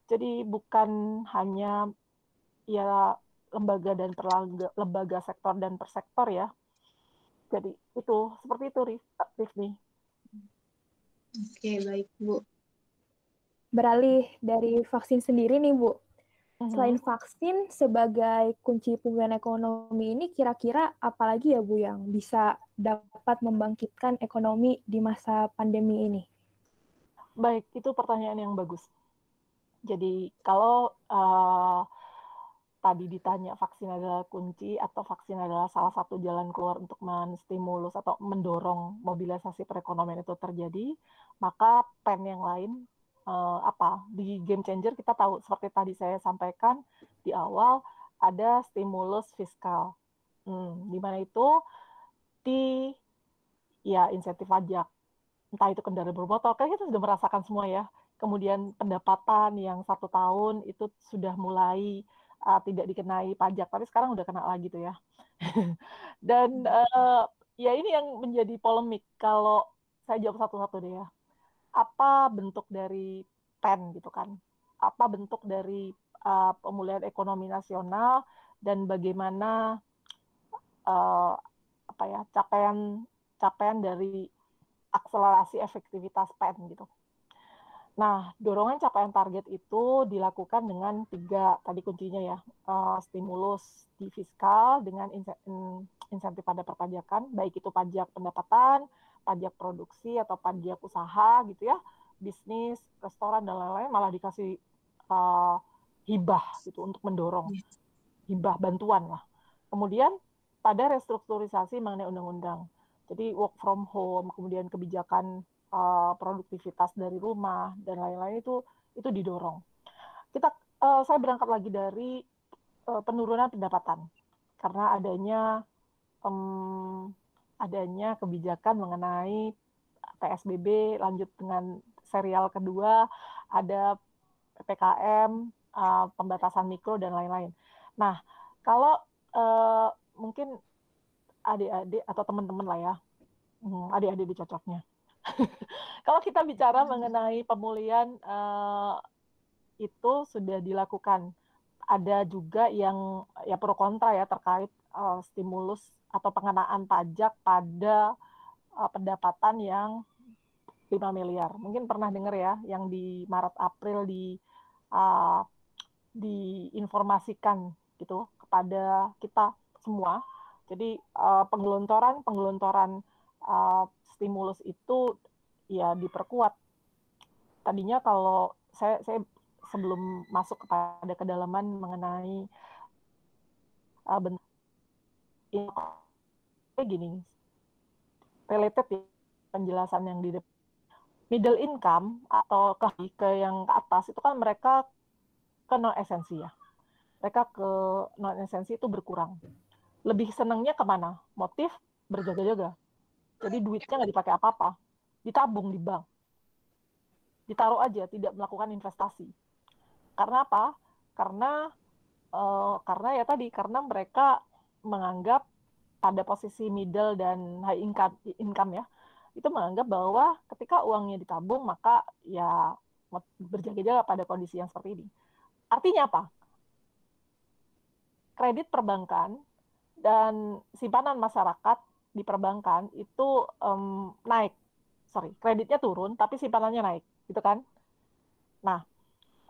jadi bukan hanya ya lembaga dan perlembaga lembaga sektor dan persektor ya. Jadi itu seperti itu Rifni. Oke, baik Bu beralih dari vaksin sendiri nih Bu. Mm-hmm. Selain vaksin sebagai kunci pemulihan ekonomi ini kira-kira apalagi ya Bu yang bisa dapat membangkitkan ekonomi di masa pandemi ini? Baik, itu pertanyaan yang bagus. Jadi kalau uh, tadi ditanya vaksin adalah kunci atau vaksin adalah salah satu jalan keluar untuk menstimulus atau mendorong mobilisasi perekonomian itu terjadi, maka pen yang lain uh, apa di game changer kita tahu seperti tadi saya sampaikan di awal ada stimulus fiskal, hmm, di mana itu di ya insentif pajak, entah itu kendaraan bermotor, kan kita sudah merasakan semua ya. Kemudian pendapatan yang satu tahun itu sudah mulai uh, tidak dikenai pajak, tapi sekarang udah kena lagi tuh ya. *laughs* Dan uh, ya ini yang menjadi polemik kalau saya jawab satu-satu deh ya apa bentuk dari PEN gitu kan apa bentuk dari uh, pemulihan ekonomi nasional dan bagaimana uh, apa ya capaian capaian dari akselerasi efektivitas PEN gitu. Nah, dorongan capaian target itu dilakukan dengan tiga tadi kuncinya ya, uh, stimulus di fiskal dengan insentif pada perpajakan, baik itu pajak pendapatan, pajak produksi atau pajak usaha gitu ya, bisnis, restoran dan lain-lain malah dikasih uh, hibah gitu untuk mendorong iya. hibah bantuan lah. Kemudian pada restrukturisasi mengenai undang-undang. Jadi work from home, kemudian kebijakan uh, produktivitas dari rumah dan lain-lain itu itu didorong. Kita uh, saya berangkat lagi dari uh, penurunan pendapatan karena adanya um, adanya kebijakan mengenai PSBB lanjut dengan serial kedua ada PPKM uh, pembatasan mikro dan lain-lain. Nah, kalau uh, mungkin adik-adik atau teman-teman lah ya, hmm, adik-adik dicocoknya. *laughs* kalau kita bicara mengenai pemulihan uh, itu sudah dilakukan. Ada juga yang ya pro kontra ya terkait uh, stimulus atau pengenaan pajak pada uh, pendapatan yang 5 miliar. Mungkin pernah dengar ya yang di Maret April di uh, diinformasikan gitu kepada kita semua. Jadi uh, penggelontoran penggelontoran uh, stimulus itu ya diperkuat. Tadinya kalau saya saya sebelum masuk kepada kedalaman mengenai uh, bentuk gini related ya penjelasan yang di middle income atau ke ke yang ke atas itu kan mereka ke non esensi ya. Mereka ke non esensi itu berkurang. Lebih senangnya ke mana? Motif berjaga-jaga. Jadi duitnya nggak dipakai apa-apa, ditabung di bank, ditaruh aja, tidak melakukan investasi. Karena apa? Karena uh, karena ya tadi karena mereka menganggap pada posisi middle dan high income income ya itu menganggap bahwa ketika uangnya ditabung maka ya berjaga-jaga pada kondisi yang seperti ini. Artinya apa? Kredit perbankan dan simpanan masyarakat di perbankan itu um, naik. Sorry, kreditnya turun tapi simpanannya naik, gitu kan? Nah,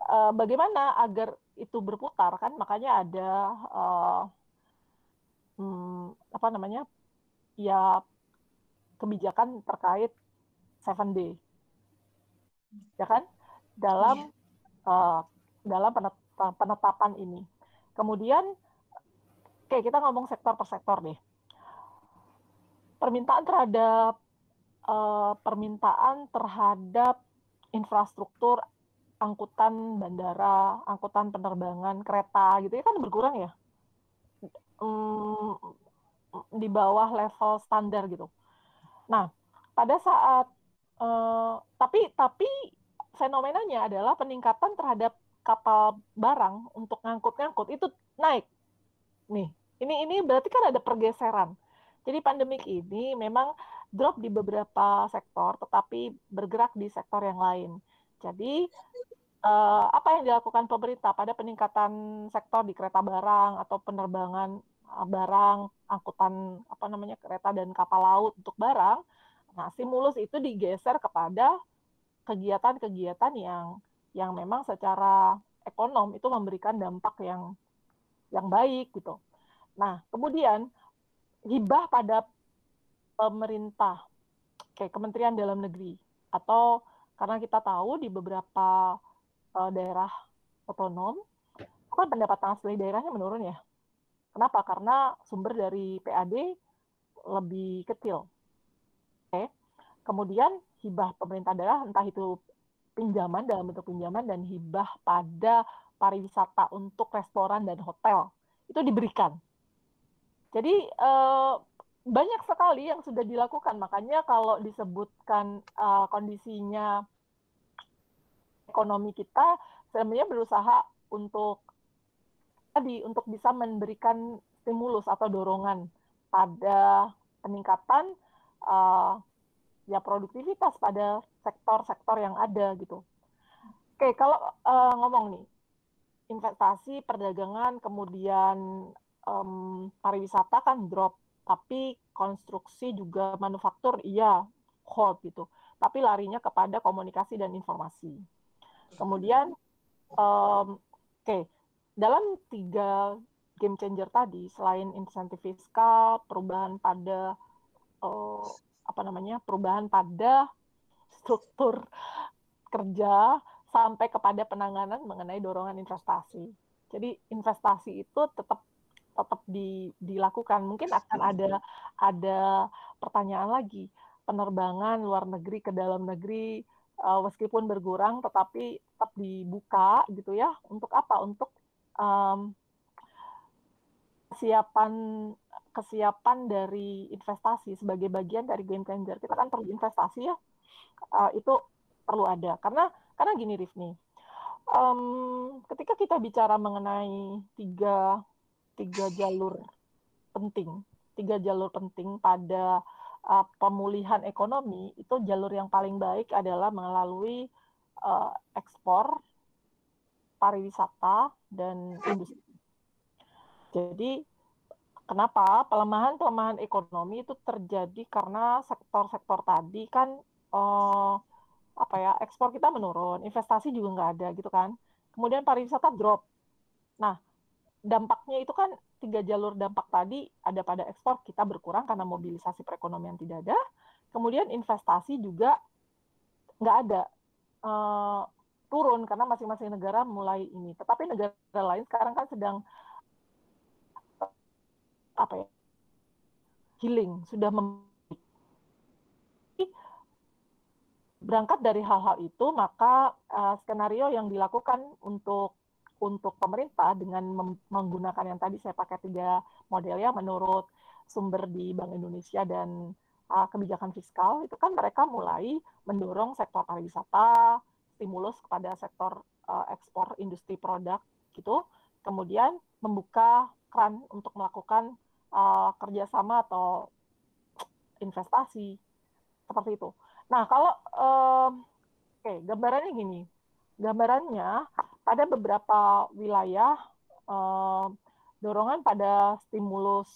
uh, bagaimana agar itu berputar kan? Makanya ada uh, hmm, apa namanya? Ya kebijakan terkait 7D. Ya kan? Dalam uh, dalam penetapan ini. Kemudian oke kita ngomong sektor per sektor deh. Permintaan terhadap uh, permintaan terhadap infrastruktur angkutan bandara, angkutan penerbangan, kereta gitu ya kan berkurang ya. Hmm, di bawah level standar gitu. Nah, pada saat uh, tapi tapi fenomenanya adalah peningkatan terhadap kapal barang untuk ngangkut-ngangkut itu naik. Nih, ini ini berarti kan ada pergeseran. Jadi pandemik ini memang drop di beberapa sektor, tetapi bergerak di sektor yang lain. Jadi uh, apa yang dilakukan pemerintah pada peningkatan sektor di kereta barang atau penerbangan uh, barang angkutan apa namanya kereta dan kapal laut untuk barang. Nah, stimulus itu digeser kepada kegiatan-kegiatan yang yang memang secara ekonom itu memberikan dampak yang yang baik gitu. Nah, kemudian hibah pada pemerintah kayak Kementerian Dalam Negeri atau karena kita tahu di beberapa uh, daerah otonom kan pendapatan asli daerahnya menurun ya Kenapa? Karena sumber dari PAD lebih kecil. Oke. Kemudian hibah pemerintah daerah entah itu pinjaman dalam bentuk pinjaman dan hibah pada pariwisata untuk restoran dan hotel itu diberikan. Jadi eh, banyak sekali yang sudah dilakukan. Makanya kalau disebutkan eh, kondisinya ekonomi kita sebenarnya berusaha untuk tadi untuk bisa memberikan stimulus atau dorongan pada peningkatan uh, ya produktivitas pada sektor-sektor yang ada gitu. Oke, kalau uh, ngomong nih investasi, perdagangan, kemudian um, pariwisata kan drop, tapi konstruksi juga manufaktur iya hold gitu. Tapi larinya kepada komunikasi dan informasi. Kemudian um, oke, okay, dalam tiga game changer tadi, selain insentif fiskal, perubahan pada uh, apa namanya, perubahan pada struktur kerja sampai kepada penanganan mengenai dorongan investasi. Jadi investasi itu tetap tetap di, dilakukan. Mungkin akan ada ada pertanyaan lagi penerbangan luar negeri ke dalam negeri uh, meskipun berkurang tetapi tetap dibuka gitu ya. Untuk apa? Untuk um, kesiapan kesiapan dari investasi sebagai bagian dari game changer kita kan perlu investasi ya uh, itu perlu ada karena karena gini Rifni um, ketika kita bicara mengenai tiga tiga jalur penting tiga jalur penting pada uh, pemulihan ekonomi itu jalur yang paling baik adalah melalui uh, ekspor pariwisata dan industri. Jadi kenapa pelemahan-pelemahan ekonomi itu terjadi karena sektor-sektor tadi kan uh, apa ya ekspor kita menurun, investasi juga nggak ada gitu kan. Kemudian pariwisata drop. Nah, dampaknya itu kan tiga jalur dampak tadi ada pada ekspor kita berkurang karena mobilisasi perekonomian tidak ada. Kemudian investasi juga nggak ada uh, turun karena masing-masing negara mulai ini. Tetapi negara lain sekarang kan sedang apa ya healing sudah mem berangkat dari hal-hal itu maka uh, skenario yang dilakukan untuk untuk pemerintah dengan menggunakan yang tadi saya pakai tiga model ya menurut sumber di Bank Indonesia dan uh, kebijakan fiskal. Itu kan mereka mulai mendorong sektor pariwisata, stimulus kepada sektor uh, ekspor industri produk gitu, kemudian membuka keran untuk melakukan uh, kerjasama atau investasi. Seperti itu. Nah kalau uh, oke okay, gambarannya gini, gambarannya pada beberapa wilayah uh, dorongan pada stimulus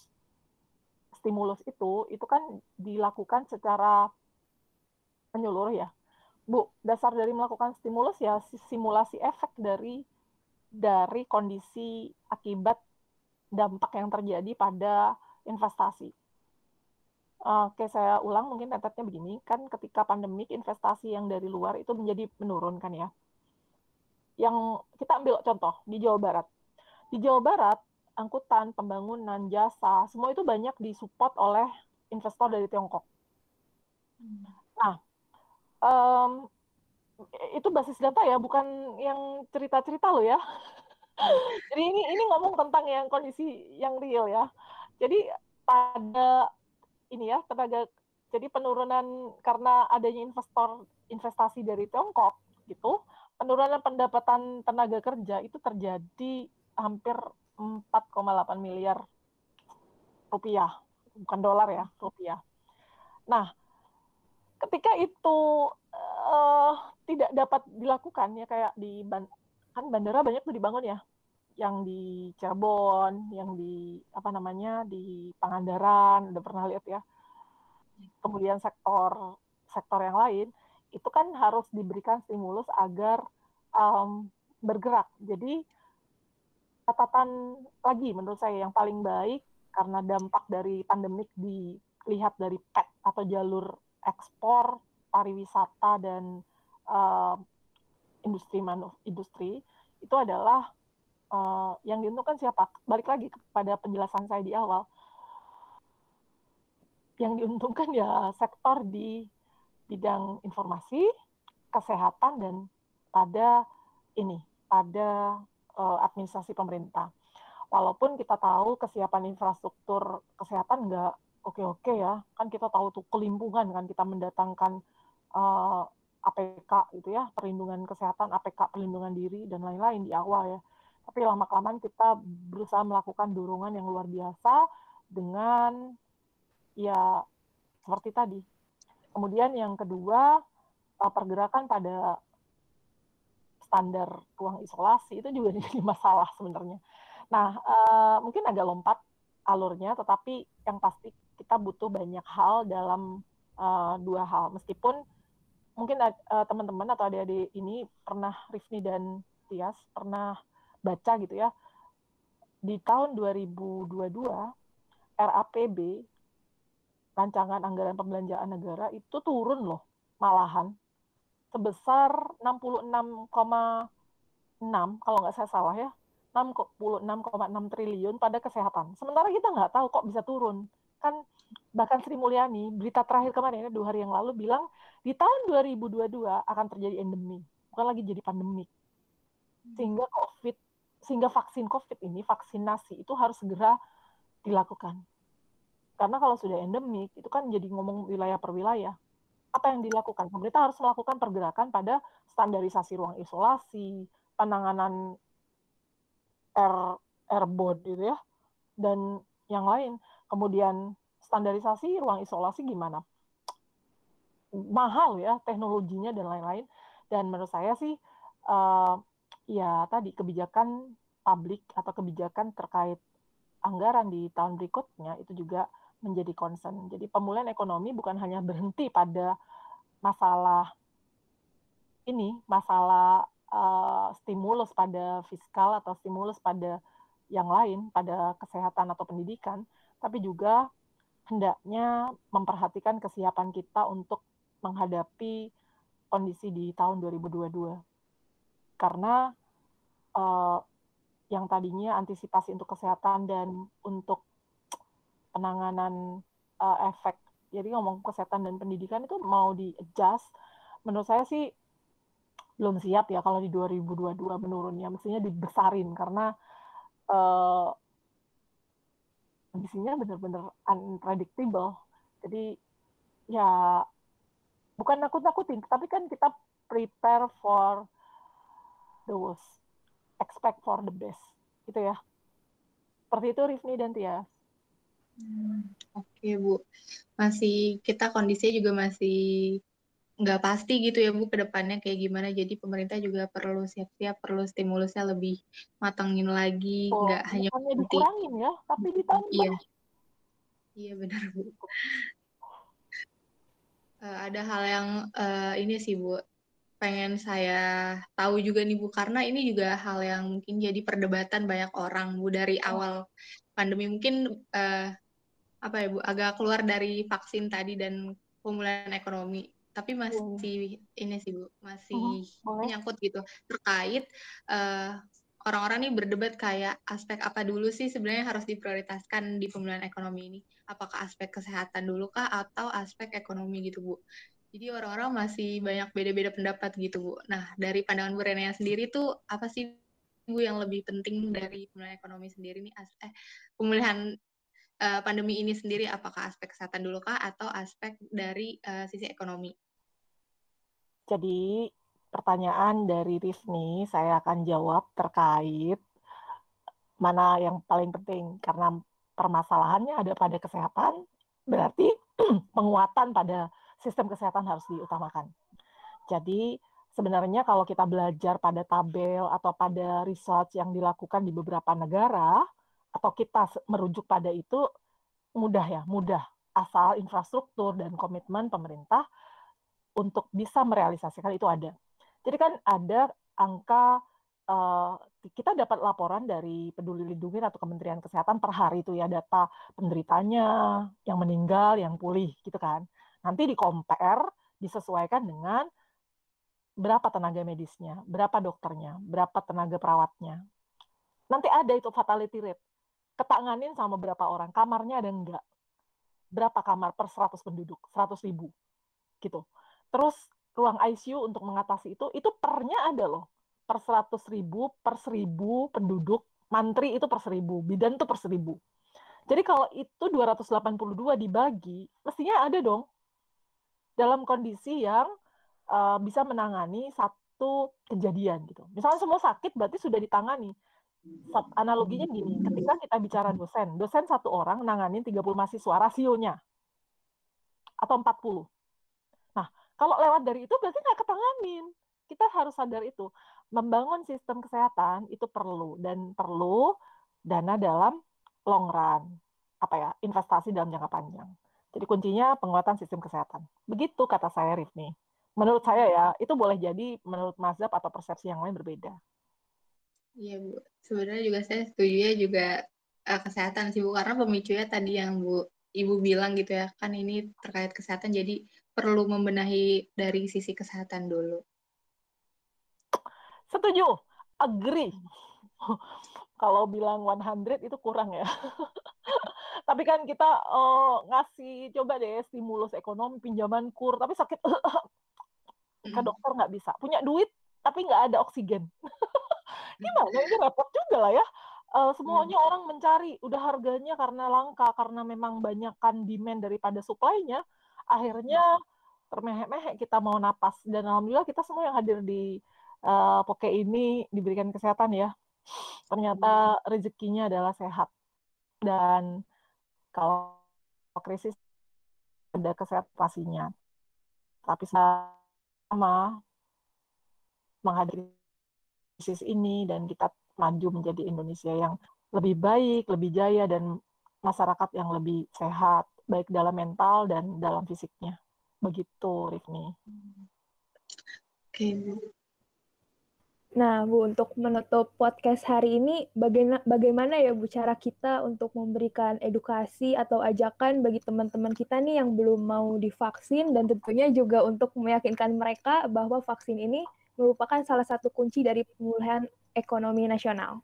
stimulus itu itu kan dilakukan secara menyeluruh ya. Bu, dasar dari melakukan stimulus ya simulasi efek dari dari kondisi akibat dampak yang terjadi pada investasi. Oke, saya ulang mungkin tetetnya begini, kan ketika pandemik investasi yang dari luar itu menjadi menurun kan ya yang kita ambil contoh di Jawa Barat. Di Jawa Barat, angkutan, pembangunan, jasa, semua itu banyak disupport oleh investor dari Tiongkok. Nah, um, itu basis data ya, bukan yang cerita-cerita loh ya. *laughs* Jadi ini ini ngomong tentang yang kondisi yang real ya. Jadi pada ini ya tenaga jadi penurunan karena adanya investor investasi dari Tiongkok gitu penurunan pendapatan tenaga kerja itu terjadi hampir 4,8 miliar rupiah, bukan dolar ya, rupiah. Nah, ketika itu uh, tidak dapat dilakukan ya kayak di kan bandara banyak tuh dibangun ya, yang di Cirebon, yang di apa namanya di Pangandaran, udah pernah lihat ya. Kemudian sektor sektor yang lain itu kan harus diberikan stimulus agar um, bergerak. Jadi catatan lagi menurut saya yang paling baik karena dampak dari pandemik dilihat dari PET atau jalur ekspor pariwisata dan uh, industri manuf industri itu adalah uh, yang diuntungkan siapa? Balik lagi kepada penjelasan saya di awal. Yang diuntungkan ya sektor di bidang informasi, kesehatan dan pada ini, pada uh, administrasi pemerintah. Walaupun kita tahu kesiapan infrastruktur kesehatan nggak oke-oke ya, kan kita tahu tuh kelimpungan kan kita mendatangkan uh, eh, APK itu ya, perlindungan kesehatan, APK perlindungan diri dan lain-lain di awal ya. Tapi lama-kelamaan kita berusaha melakukan dorongan yang luar biasa dengan ya seperti tadi Kemudian yang kedua, uh, pergerakan pada standar ruang isolasi itu juga *laughs* jadi masalah sebenarnya. Nah, uh, mungkin agak lompat alurnya, tetapi yang pasti kita butuh banyak hal dalam uh, dua hal. Meskipun mungkin uh, teman-teman atau adik-adik ini pernah Rifni dan Tias pernah baca gitu ya. Di tahun 2022 RAPB rancangan anggaran pembelanjaan negara itu turun loh malahan sebesar 66,6 kalau nggak saya salah ya 66,6 triliun pada kesehatan. Sementara kita nggak tahu kok bisa turun. Kan bahkan Sri Mulyani berita terakhir kemarin dua hari yang lalu bilang di tahun 2022 akan terjadi endemi, bukan lagi jadi pandemik. Sehingga COVID, sehingga vaksin COVID ini vaksinasi itu harus segera dilakukan. Karena kalau sudah endemik, itu kan jadi ngomong wilayah per wilayah. Apa yang dilakukan? Pemerintah harus melakukan pergerakan pada standarisasi ruang isolasi, penanganan air airborne gitu ya, dan yang lain. Kemudian standarisasi ruang isolasi gimana? Mahal ya teknologinya dan lain-lain. Dan menurut saya sih, uh, ya tadi kebijakan publik atau kebijakan terkait anggaran di tahun berikutnya itu juga menjadi concern. Jadi pemulihan ekonomi bukan hanya berhenti pada masalah ini masalah uh, stimulus pada fiskal atau stimulus pada yang lain, pada kesehatan atau pendidikan, tapi juga hendaknya memperhatikan kesiapan kita untuk menghadapi kondisi di tahun 2022. Karena uh, yang tadinya antisipasi untuk kesehatan dan untuk penanganan uh, efek, jadi ngomong kesehatan dan pendidikan itu mau di adjust, menurut saya sih belum siap ya kalau di 2022 menurunnya. Mestinya dibesarin karena uh, benar-benar unpredictable. Jadi ya bukan nakut-nakutin tapi kan kita prepare for the worst. Expect for the best. Gitu ya. Seperti itu Rifni dan Tia hmm, oke okay, Bu masih kita kondisinya juga masih nggak pasti gitu ya Bu ke depannya kayak gimana. Jadi pemerintah juga perlu siap-siap, perlu stimulusnya lebih matangin lagi, oh, nggak hanya nanti. dikurangin ya, tapi ditambah. Iya, iya benar Bu. Uh, ada hal yang uh, ini sih Bu, pengen saya tahu juga nih Bu, karena ini juga hal yang mungkin jadi perdebatan banyak orang Bu dari oh. awal pandemi mungkin uh, apa ya Bu, agak keluar dari vaksin tadi dan pemulihan ekonomi tapi masih hmm. ini sih Bu, masih hmm, menyangkut gitu terkait uh, orang-orang nih berdebat kayak aspek apa dulu sih sebenarnya harus diprioritaskan di pemulihan ekonomi ini? Apakah aspek kesehatan dulu kah atau aspek ekonomi gitu Bu? Jadi orang-orang masih banyak beda-beda pendapat gitu Bu. Nah dari pandangan Bu Renea sendiri tuh apa sih Bu yang lebih penting dari pemulihan ekonomi sendiri nih? Eh, pemulihan uh, pandemi ini sendiri apakah aspek kesehatan dulu kah atau aspek dari uh, sisi ekonomi? Jadi pertanyaan dari Rifni saya akan jawab terkait mana yang paling penting karena permasalahannya ada pada kesehatan berarti *clears throat* penguatan pada sistem kesehatan harus diutamakan. Jadi sebenarnya kalau kita belajar pada tabel atau pada research yang dilakukan di beberapa negara atau kita merujuk pada itu mudah ya, mudah asal infrastruktur dan komitmen pemerintah untuk bisa merealisasikan itu ada. Jadi kan ada angka uh, kita dapat laporan dari Peduli Lindungi atau Kementerian Kesehatan per hari itu ya data penderitanya, yang meninggal, yang pulih gitu kan. Nanti di compare disesuaikan dengan berapa tenaga medisnya, berapa dokternya, berapa tenaga perawatnya. Nanti ada itu fatality rate. Ketanganin sama berapa orang, kamarnya ada enggak? Berapa kamar per 100 penduduk? 100 ribu. Gitu. Terus ruang ICU untuk mengatasi itu, itu pernya ada loh. Per 100 ribu, per 1000 penduduk, mantri itu per 1000, bidan itu per 1000. Jadi kalau itu 282 dibagi, mestinya ada dong. Dalam kondisi yang uh, bisa menangani satu kejadian gitu. Misalnya semua sakit berarti sudah ditangani. Analoginya gini, ketika kita bicara dosen, dosen satu orang nanganin 30 mahasiswa rasionya. Atau 40 kalau lewat dari itu berarti nggak ketanganin. Kita harus sadar itu. Membangun sistem kesehatan itu perlu dan perlu dana dalam long run. Apa ya? Investasi dalam jangka panjang. Jadi kuncinya penguatan sistem kesehatan. Begitu kata saya Rifni. Menurut saya ya, itu boleh jadi menurut mazhab atau persepsi yang lain berbeda. Iya Bu, sebenarnya juga saya setuju ya juga uh, kesehatan sih Bu, karena pemicunya tadi yang Bu Ibu bilang gitu ya, kan ini terkait kesehatan jadi perlu membenahi dari sisi kesehatan dulu. Setuju, agree. *laughs* Kalau bilang 100 itu kurang ya. *laughs* tapi kan kita uh, ngasih coba deh stimulus ekonomi pinjaman kur tapi sakit. *laughs* Ke dokter nggak bisa. Punya duit tapi nggak ada oksigen gimana? Ini repot juga lah ya. Uh, semuanya hmm. orang mencari. Udah harganya karena langka karena memang banyakkan demand daripada supply-nya akhirnya termehek-mehek kita mau napas. Dan alhamdulillah kita semua yang hadir di uh, poke ini diberikan kesehatan ya. Ternyata hmm. rezekinya adalah sehat. Dan kalau krisis ada kesehatan pastinya tapi sama menghadapi krisis ini dan kita maju menjadi Indonesia yang lebih baik, lebih jaya, dan masyarakat yang lebih sehat, baik dalam mental dan dalam fisiknya. Begitu, Rifni. Oke. Nah, Bu, untuk menutup podcast hari ini, bagaimana, bagaimana ya Bu cara kita untuk memberikan edukasi atau ajakan bagi teman-teman kita nih yang belum mau divaksin dan tentunya juga untuk meyakinkan mereka bahwa vaksin ini merupakan salah satu kunci dari pemulihan ekonomi nasional.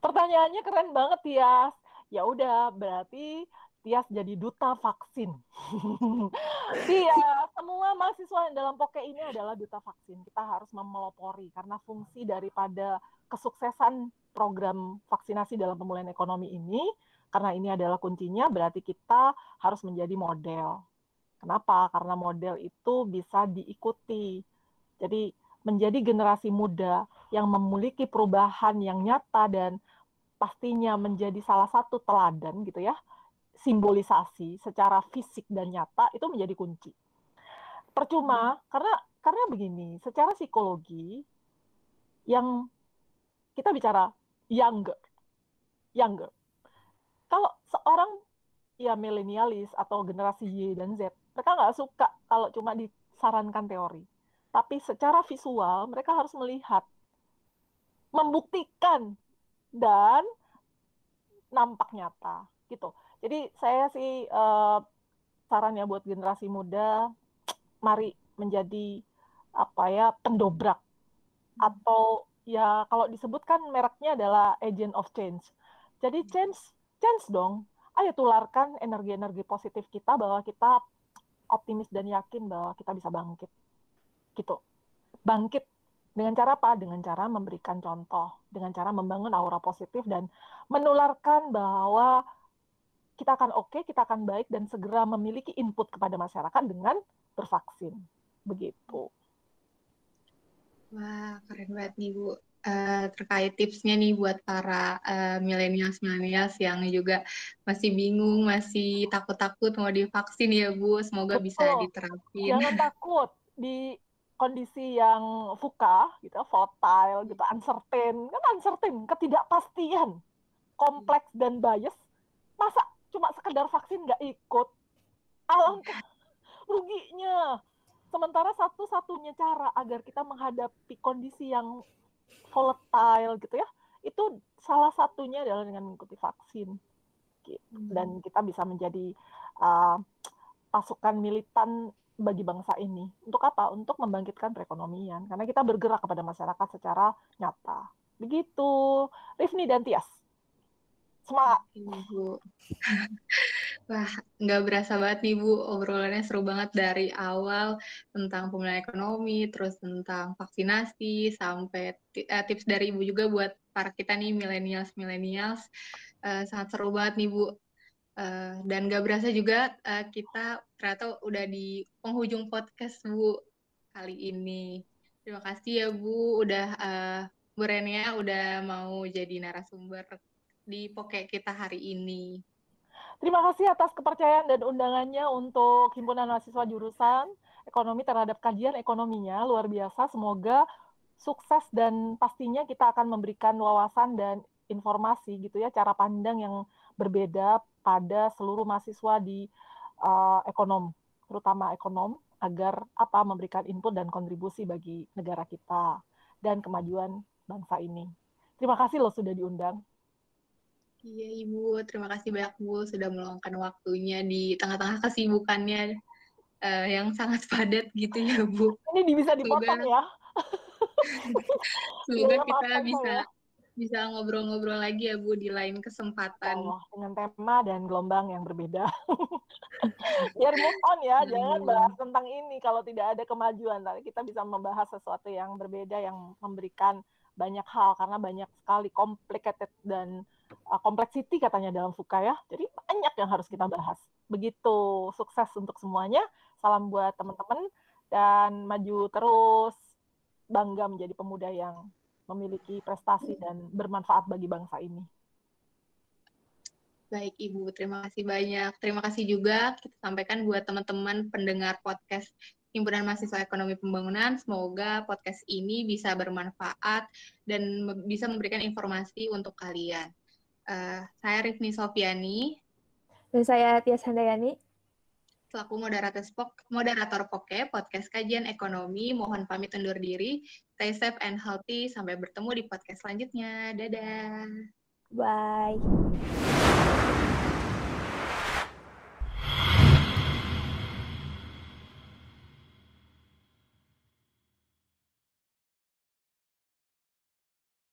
Pertanyaannya keren banget ya. Ya udah, berarti Tias jadi duta vaksin. *laughs* Iya, semua mahasiswa yang dalam poke ini adalah duta vaksin. Kita harus memelopori karena fungsi daripada kesuksesan program vaksinasi dalam pemulihan ekonomi ini, karena ini adalah kuncinya, berarti kita harus menjadi model. Kenapa? Karena model itu bisa diikuti. Jadi menjadi generasi muda yang memiliki perubahan yang nyata dan pastinya menjadi salah satu teladan gitu ya simbolisasi secara fisik dan nyata itu menjadi kunci. Percuma karena karena begini, secara psikologi yang kita bicara younger, younger. Kalau seorang ya milenialis atau generasi Y dan Z, mereka nggak suka kalau cuma disarankan teori. Tapi secara visual mereka harus melihat, membuktikan dan nampak nyata gitu. Jadi saya sih uh, saran ya buat generasi muda, mari menjadi apa ya pendobrak atau ya kalau disebutkan mereknya adalah agent of change. Jadi change, change dong. Ayo tularkan energi-energi positif kita bahwa kita optimis dan yakin bahwa kita bisa bangkit. Gitu. Bangkit dengan cara apa? Dengan cara memberikan contoh, dengan cara membangun aura positif dan menularkan bahwa kita akan oke, okay, kita akan baik dan segera memiliki input kepada masyarakat dengan bervaksin. Begitu. Wah, keren banget nih Bu. Uh, terkait tipsnya nih buat para uh, milenials-milenials yang juga masih bingung, masih takut-takut mau divaksin ya Bu. Semoga Betul. bisa diterapin. Jangan takut di kondisi yang fuka gitu, volatile gitu, uncertain, kan uncertain, ketidakpastian, kompleks dan bias. Masa cuma sekedar vaksin nggak ikut alangkah *laughs* ruginya sementara satu-satunya cara agar kita menghadapi kondisi yang volatile gitu ya itu salah satunya adalah dengan mengikuti vaksin gitu. Hmm. dan kita bisa menjadi uh, pasukan militan bagi bangsa ini untuk apa untuk membangkitkan perekonomian karena kita bergerak kepada masyarakat secara nyata begitu Rifni dan Tias Semangat. Ibu. *laughs* Wah, nggak berasa banget nih Bu, obrolannya seru banget dari awal tentang pemulihan ekonomi, terus tentang vaksinasi, sampai uh, tips dari Ibu juga buat para kita nih millennials-millennials. Uh, sangat seru banget nih Bu. Uh, dan nggak berasa juga uh, kita ternyata udah di penghujung podcast Bu kali ini. Terima kasih ya Bu, udah uh, Bu Renia udah mau jadi narasumber di Poke kita hari ini. Terima kasih atas kepercayaan dan undangannya untuk Himpunan Mahasiswa Jurusan Ekonomi terhadap kajian ekonominya. Luar biasa, semoga sukses dan pastinya kita akan memberikan wawasan dan informasi gitu ya, cara pandang yang berbeda pada seluruh mahasiswa di uh, ekonom, terutama ekonom, agar apa memberikan input dan kontribusi bagi negara kita dan kemajuan bangsa ini. Terima kasih loh sudah diundang. Iya Ibu, terima kasih banyak Bu sudah meluangkan waktunya di tengah-tengah kesibukannya uh, yang sangat *laughs* padat gitu ya Bu. Ini bisa dipotong ya. *laughs* Semoga kita bisa ya. Bisa ngobrol-ngobrol lagi ya Bu di lain kesempatan. Oh, dengan tema dan gelombang yang berbeda. *laughs* Biar move on ya, hmm. jangan bahas tentang ini kalau tidak ada kemajuan. Tapi kita bisa membahas sesuatu yang berbeda yang memberikan banyak hal karena banyak sekali complicated dan uh, complexity katanya dalam Fuka ya. Jadi banyak yang harus kita bahas. Begitu sukses untuk semuanya. Salam buat teman-teman dan maju terus bangga menjadi pemuda yang memiliki prestasi dan bermanfaat bagi bangsa ini. Baik Ibu, terima kasih banyak. Terima kasih juga kita sampaikan buat teman-teman pendengar podcast Himpunan Mahasiswa Ekonomi Pembangunan. Semoga podcast ini bisa bermanfaat dan bisa memberikan informasi untuk kalian. Uh, saya Rifni Sofiani. Dan saya Tias Handayani. selaku moderator Spok, moderator Poke, podcast kajian ekonomi. Mohon pamit undur diri. Stay safe and healthy. Sampai bertemu di podcast selanjutnya. Dadah. Bye.